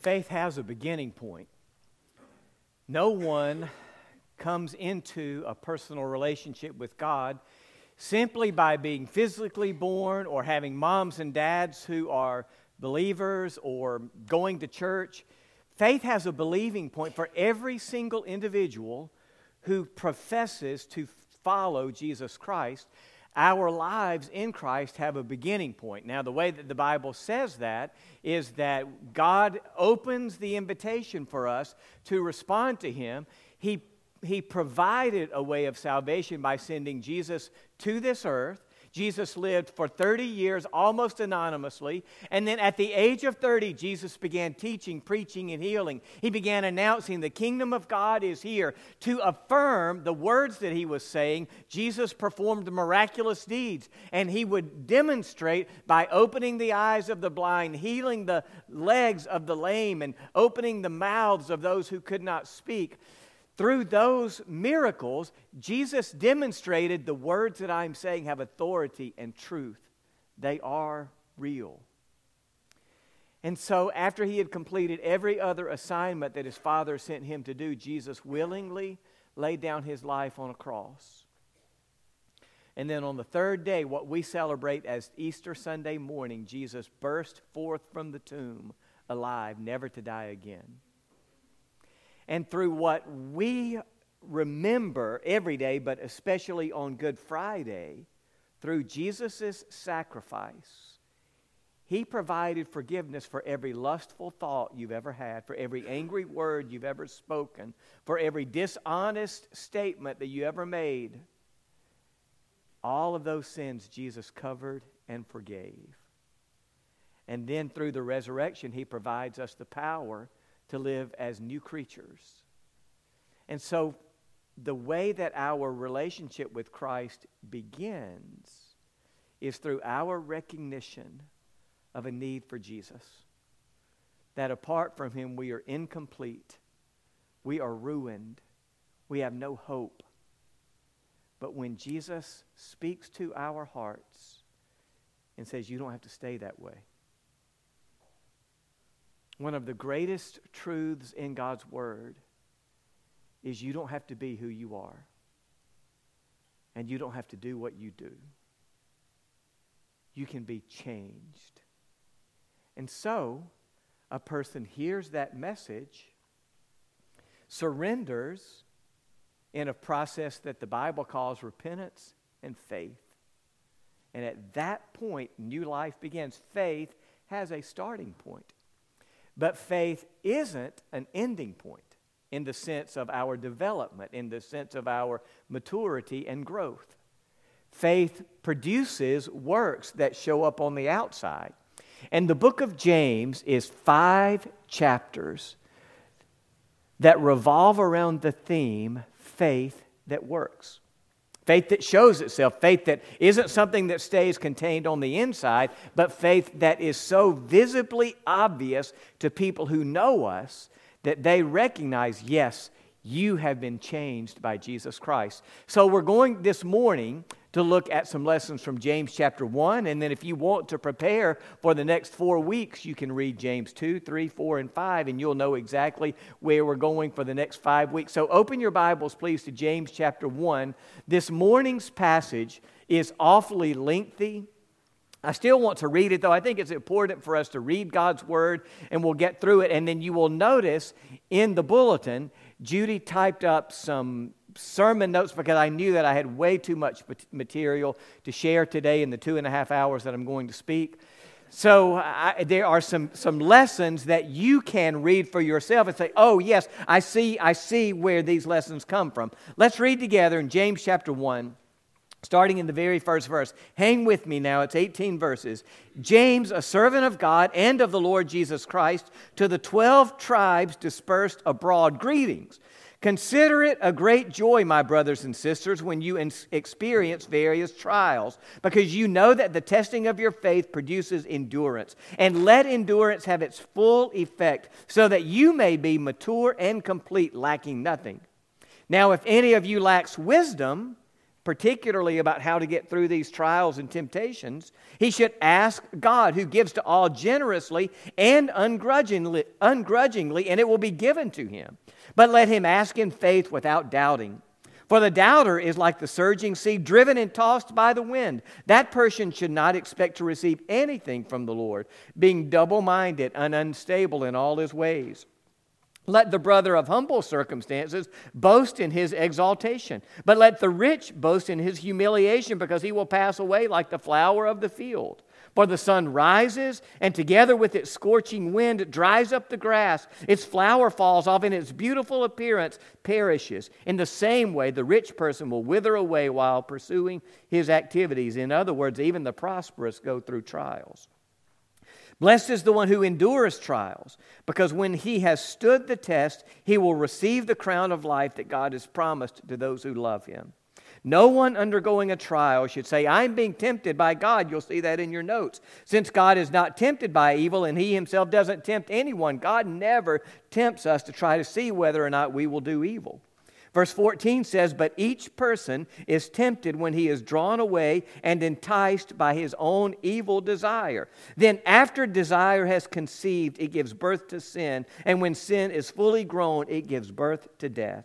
Faith has a beginning point. No one comes into a personal relationship with God simply by being physically born or having moms and dads who are believers or going to church. Faith has a believing point for every single individual who professes to follow Jesus Christ our lives in Christ have a beginning point. Now, the way that the Bible says that is that God opens the invitation for us to respond to Him. He, he provided a way of salvation by sending Jesus to this earth Jesus lived for 30 years almost anonymously. And then at the age of 30, Jesus began teaching, preaching, and healing. He began announcing the kingdom of God is here. To affirm the words that he was saying, Jesus performed miraculous deeds. And he would demonstrate by opening the eyes of the blind, healing the legs of the lame, and opening the mouths of those who could not speak through those miracles, Jesus demonstrated the words that I'm saying have authority and truth. They are real. And so, after he had completed every other assignment that his father sent him to do, Jesus willingly laid down his life on a cross. And then on the third day, what we celebrate as Easter Sunday morning, Jesus burst forth from the tomb alive, never to die again and through what we remember every day, but especially on Good Friday, through Jesus' sacrifice, He provided forgiveness for every lustful thought you've ever had, for every angry word you've ever spoken, for every dishonest statement that you ever made. All of those sins Jesus covered and forgave. And then through the resurrection, He provides us the power to live as new creatures. And so, the way that our relationship with Christ begins is through our recognition of a need for Jesus. That apart from Him, we are incomplete, we are ruined, we have no hope. But when Jesus speaks to our hearts and says, You don't have to stay that way, one of the greatest truths in God's Word is you don't have to be who you are, and you don't have to do what you do. You can be changed. And so, a person hears that message, surrenders in a process that the Bible calls repentance and faith. And at that point, new life begins. Faith has a starting point. But faith isn't an ending point in the sense of our development, in the sense of our maturity and growth. Faith produces works that show up on the outside. And the book of James is five chapters that revolve around the theme faith that works. Faith that shows itself, faith that isn't something that stays contained on the inside, but faith that is so visibly obvious to people who know us that they recognize, yes, you have been changed by Jesus Christ. So we're going this morning to look at some lessons from James chapter 1. And then if you want to prepare for the next four weeks, you can read James 2, 3, 4, and 5, and you'll know exactly where we're going for the next five weeks. So open your Bibles, please, to James chapter 1. This morning's passage is awfully lengthy. I still want to read it, though. I think it's important for us to read God's word, and we'll get through it. And then you will notice in the bulletin, Judy typed up some sermon notes because I knew that I had way too much material to share today in the two and a half hours that I'm going to speak. So I, there are some, some lessons that you can read for yourself and say, oh, yes, I see, I see where these lessons come from. Let's read together in James chapter 1, starting in the very first verse. Hang with me now, it's 18 verses. James, a servant of God and of the Lord Jesus Christ, to the 12 tribes dispersed abroad, greetings. Consider it a great joy, my brothers and sisters, when you experience various trials, because you know that the testing of your faith produces endurance. And let endurance have its full effect, so that you may be mature and complete, lacking nothing. Now, if any of you lacks wisdom, particularly about how to get through these trials and temptations, he should ask God, who gives to all generously and ungrudgingly, ungrudgingly, and it will be given to him. But let him ask in faith without doubting. For the doubter is like the surging sea, driven and tossed by the wind. That person should not expect to receive anything from the Lord, being double minded and unstable in all his ways. Let the brother of humble circumstances boast in his exaltation, but let the rich boast in his humiliation, because he will pass away like the flower of the field. For the sun rises, and together with its scorching wind, it dries up the grass. Its flower falls off, and its beautiful appearance perishes. In the same way, the rich person will wither away while pursuing his activities. In other words, even the prosperous go through trials. Blessed is the one who endures trials, because when he has stood the test, he will receive the crown of life that God has promised to those who love him. No one undergoing a trial should say, I'm being tempted by God. You'll see that in your notes. Since God is not tempted by evil and he himself doesn't tempt anyone, God never tempts us to try to see whether or not we will do evil. Verse 14 says, But each person is tempted when he is drawn away and enticed by his own evil desire. Then, after desire has conceived, it gives birth to sin. And when sin is fully grown, it gives birth to death.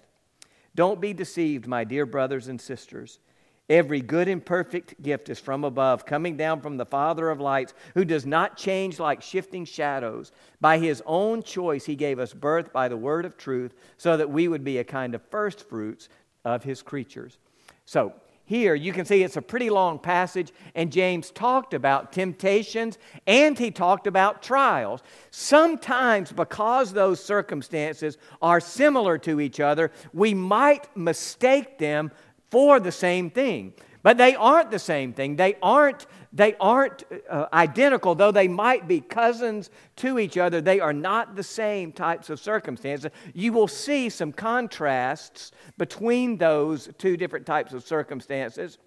Don't be deceived, my dear brothers and sisters. Every good and perfect gift is from above, coming down from the Father of lights, who does not change like shifting shadows. By his own choice, he gave us birth by the word of truth, so that we would be a kind of first fruits of his creatures. So, here you can see it's a pretty long passage, and James talked about temptations and he talked about trials. Sometimes, because those circumstances are similar to each other, we might mistake them for the same thing. But they aren't the same thing. They aren't, they aren't uh, identical, though they might be cousins to each other. They are not the same types of circumstances. You will see some contrasts between those two different types of circumstances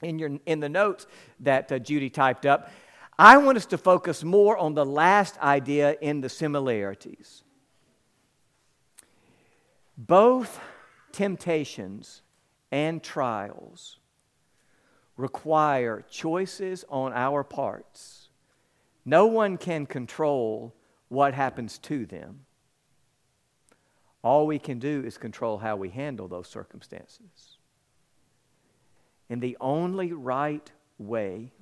in, your, in the notes that uh, Judy typed up. I want us to focus more on the last idea in the similarities. Both temptations and trials require choices on our parts. No one can control what happens to them. All we can do is control how we handle those circumstances. And the only right way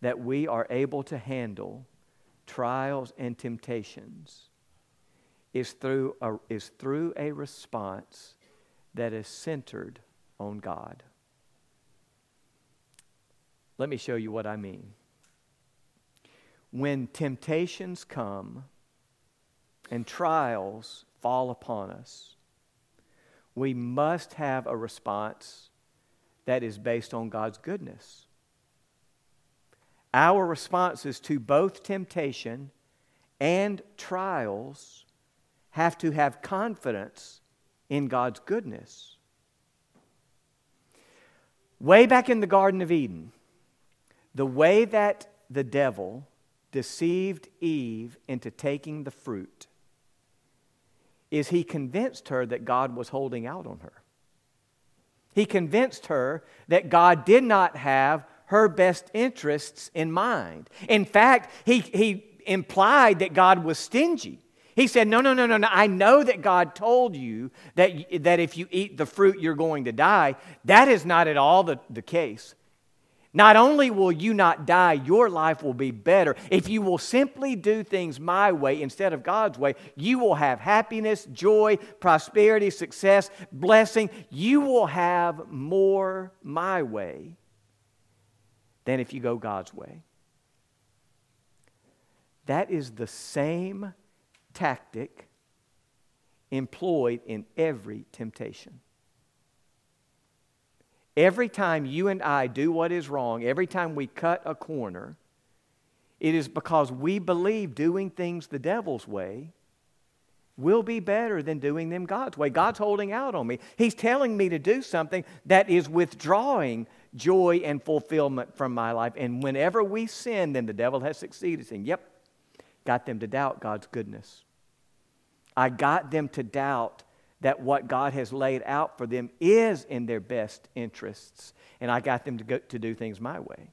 that we are able to handle trials and temptations is through a, is through a response that is centered on God. Let me show you what I mean. When temptations come and trials fall upon us, we must have a response that is based on God's goodness. Our responses to both temptation and trials have to have confidence in God's goodness. Way back in the Garden of Eden, the way that the devil deceived Eve into taking the fruit is he convinced her that God was holding out on her. He convinced her that God did not have her best interests in mind. In fact, he, he implied that God was stingy. He said, No, no, no, no, no. I know that God told you that, that if you eat the fruit, you're going to die. That is not at all the, the case. Not only will you not die, your life will be better. If you will simply do things my way instead of God's way, you will have happiness, joy, prosperity, success, blessing. You will have more my way than if you go God's way. That is the same tactic employed in every temptation. Every time you and I do what is wrong, every time we cut a corner, it is because we believe doing things the devil's way will be better than doing them God's way. God's holding out on me. He's telling me to do something that is withdrawing joy and fulfillment from my life. And whenever we sin, then the devil has succeeded. Saying, Yep, got them to doubt God's goodness. I got them to doubt that what God has laid out for them is in their best interests, and I got them to, go, to do things my way.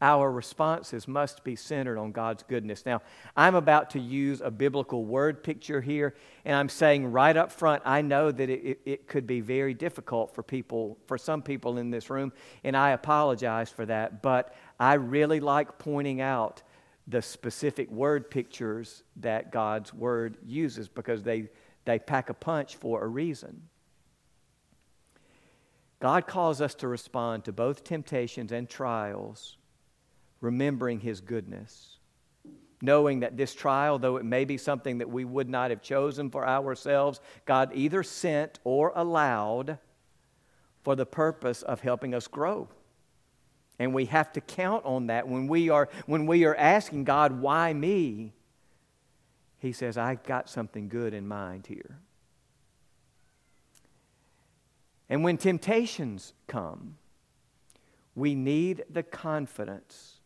Our responses must be centered on God's goodness. Now, I'm about to use a biblical word picture here, and I'm saying right up front, I know that it, it, it could be very difficult for people, for some people in this room, and I apologize for that, but I really like pointing out the specific word pictures that God's word uses because they, they pack a punch for a reason. God calls us to respond to both temptations and trials remembering his goodness. Knowing that this trial, though it may be something that we would not have chosen for ourselves, God either sent or allowed for the purpose of helping us grow. And we have to count on that when we are, when we are asking God, why me? He says, I've got something good in mind here. And when temptations come, we need the confidence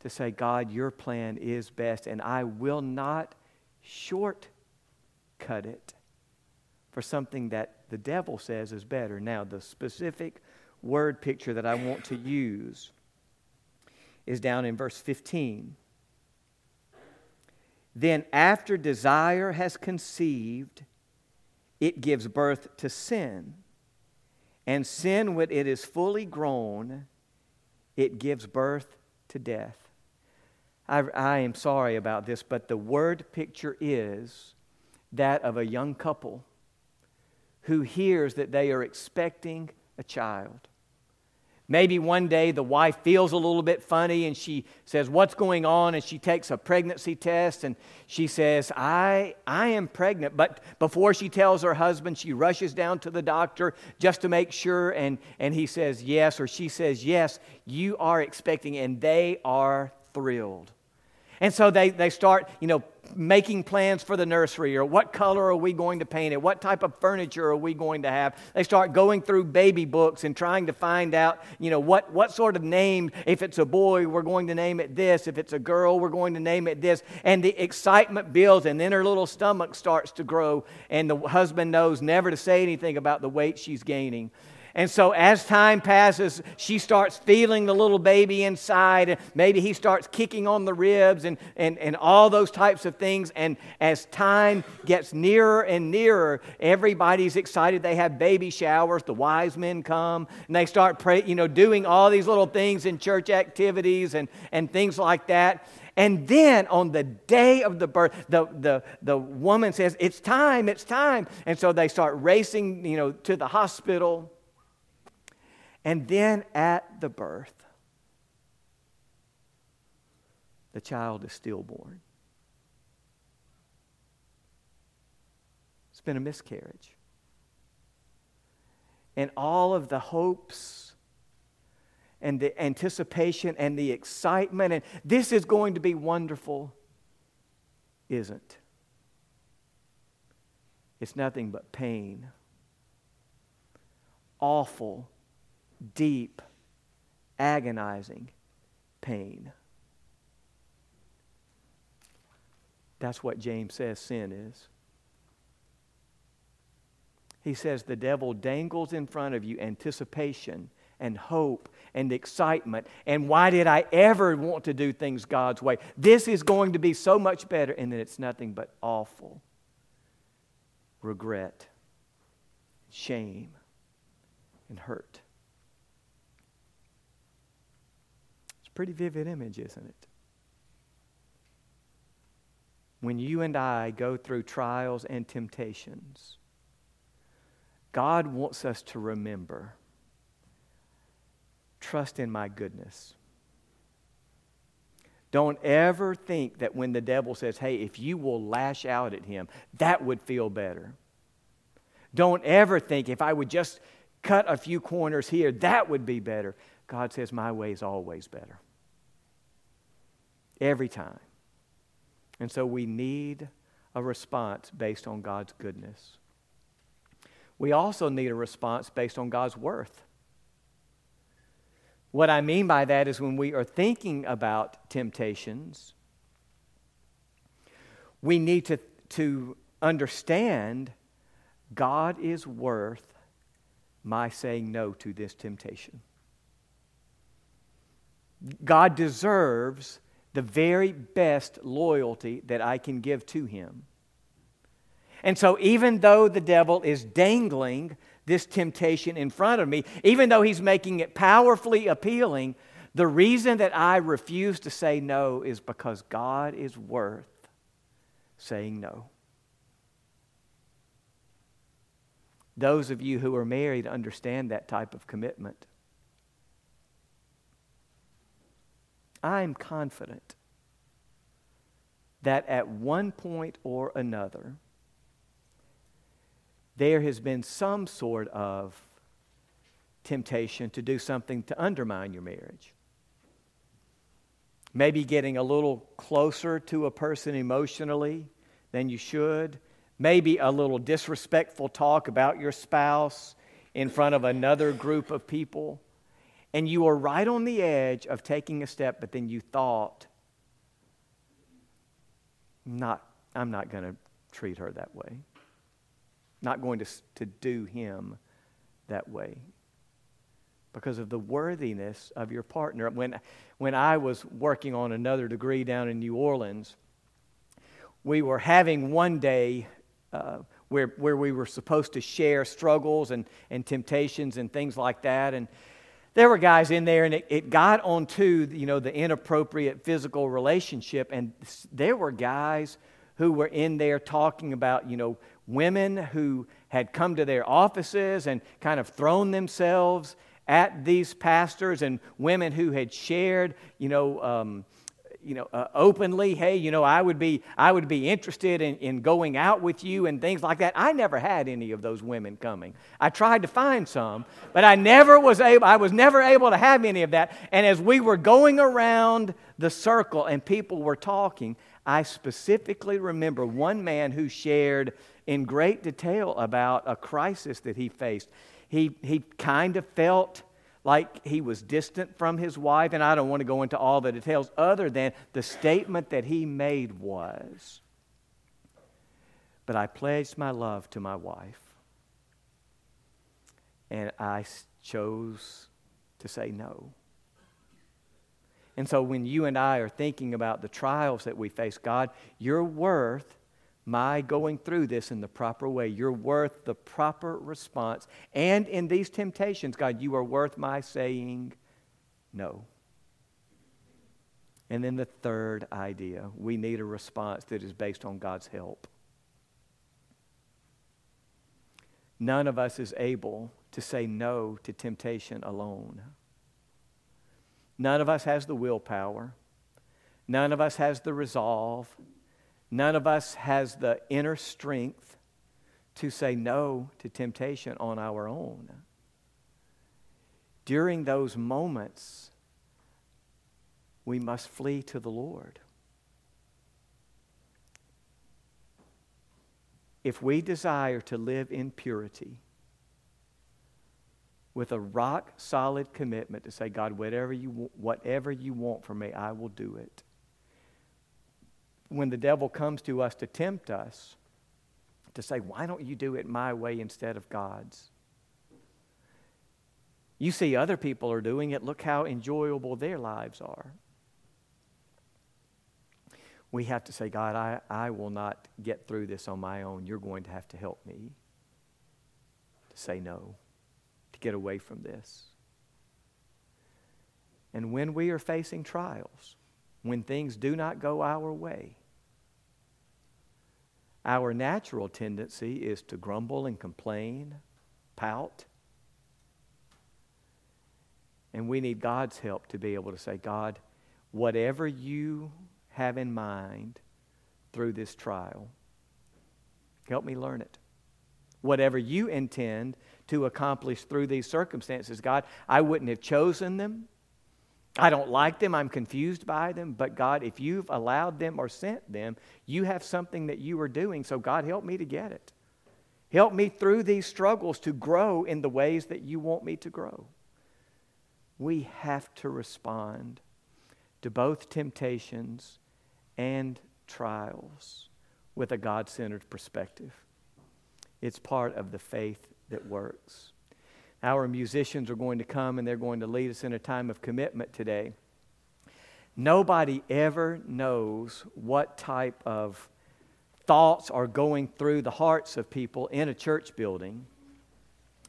to say, God, your plan is best, and I will not shortcut it for something that the devil says is better. Now, the specific word picture that I want to use is down in verse 15. Then, after desire has conceived, it gives birth to sin. And sin, when it is fully grown, it gives birth to death. I, I am sorry about this, but the word picture is that of a young couple who hears that they are expecting a child. Maybe one day the wife feels a little bit funny and she says, What's going on? And she takes a pregnancy test and she says, I, I am pregnant. But before she tells her husband, she rushes down to the doctor just to make sure. And, and he says, Yes, or she says, Yes, you are expecting. And they are thrilled. And so they, they start, you know, making plans for the nursery or what color are we going to paint it? What type of furniture are we going to have? They start going through baby books and trying to find out, you know, what, what sort of name, if it's a boy, we're going to name it this. If it's a girl, we're going to name it this. And the excitement builds and then her little stomach starts to grow and the husband knows never to say anything about the weight she's gaining. And so as time passes, she starts feeling the little baby inside. And maybe he starts kicking on the ribs and, and, and all those types of things. And as time gets nearer and nearer, everybody's excited. They have baby showers. The wise men come and they start pray, you know, doing all these little things in church activities and, and things like that. And then on the day of the birth, the, the, the woman says, It's time, it's time. And so they start racing, you know, to the hospital. And then at the birth, the child is stillborn. It's been a miscarriage. And all of the hopes and the anticipation and the excitement, and this is going to be wonderful, isn't. It's nothing but pain, awful deep, agonizing pain. That's what James says sin is. He says the devil dangles in front of you anticipation and hope and excitement. And why did I ever want to do things God's way? This is going to be so much better. And then it's nothing but awful regret, shame, and hurt. Pretty vivid image, isn't it? When you and I go through trials and temptations, God wants us to remember trust in my goodness. Don't ever think that when the devil says, hey, if you will lash out at him, that would feel better. Don't ever think if I would just cut a few corners here, that would be better. God says, my way is always better. Every time. And so we need a response based on God's goodness. We also need a response based on God's worth. What I mean by that is when we are thinking about temptations, we need to, to understand God is worth my saying no to this temptation. God deserves the very best loyalty that I can give to Him. And so, even though the devil is dangling this temptation in front of me, even though he's making it powerfully appealing, the reason that I refuse to say no is because God is worth saying no. Those of you who are married understand that type of commitment. I'm confident that at one point or another, there has been some sort of temptation to do something to undermine your marriage. Maybe getting a little closer to a person emotionally than you should. Maybe a little disrespectful talk about your spouse in front of another group of people. And you were right on the edge of taking a step, but then you thought, not, I'm not going to treat her that way not going to, to do him that way because of the worthiness of your partner. When, when I was working on another degree down in New Orleans, we were having one day uh, where, where we were supposed to share struggles and, and temptations and things like that. And there were guys in there, and it, it got onto you know, the inappropriate physical relationship. And there were guys who were in there talking about, you know, women who had come to their offices and kind of thrown themselves at these pastors and women who had shared, you know, um, you know, uh, openly, hey, you know, I would be, I would be interested in, in going out with you and things like that. I never had any of those women coming. I tried to find some, but I never was able, I was never able to have any of that. And as we were going around the circle and people were talking, I specifically remember one man who shared in great detail about a crisis that he faced. He, he kind of felt like he was distant from his wife, and I don't want to go into all the details other than the statement that he made was, But I pledged my love to my wife, and I chose to say no. And so when you and I are thinking about the trials that we face, God, you're worth my going through this in the proper way. You're worth the proper response. And in these temptations, God, you are worth my saying no. And then the third idea we need a response that is based on God's help. None of us is able to say no to temptation alone. None of us has the willpower. None of us has the resolve. None of us has the inner strength to say no to temptation on our own. During those moments, we must flee to the Lord. If we desire to live in purity, with a rock solid commitment to say, God, whatever you, whatever you want from me, I will do it when the devil comes to us to tempt us, to say, Why don't you do it my way instead of God's? You see other people are doing it. Look how enjoyable their lives are. We have to say, God, I, I will not get through this on my own. You're going to have to help me to say no, to get away from this. And when we are facing trials, when things do not go our way, our natural tendency is to grumble and complain, pout. And we need God's help to be able to say, God, whatever you have in mind through this trial, help me learn it. Whatever you intend to accomplish through these circumstances, God, I wouldn't have chosen them. I don't like them. I'm confused by them. But God, if you've allowed them or sent them, you have something that you are doing. So, God, help me to get it. Help me through these struggles to grow in the ways that you want me to grow. We have to respond to both temptations and trials with a God centered perspective. It's part of the faith that works. Our musicians are going to come and they're going to lead us in a time of commitment today. Nobody ever knows what type of thoughts are going through the hearts of people in a church building.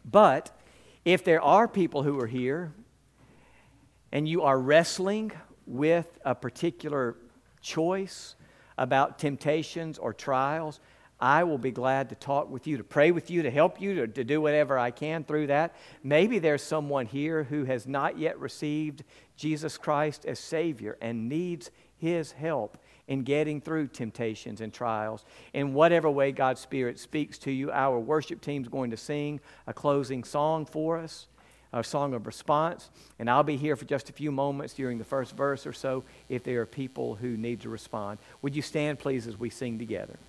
But if there are people who are here and you are wrestling with a particular choice about temptations or trials, I will be glad to talk with you, to pray with you, to help you, to, to, do whatever I can through that. Maybe there's someone here who has not yet received Jesus Christ as Savior and needs His help in getting through temptations and trials. In whatever way God's Spirit speaks to you, our worship team's going to sing a closing song for us, a song of response. And I'll be here for just a few moments during the first verse or so if there are people who need to respond. Would you stand, please, as we sing together?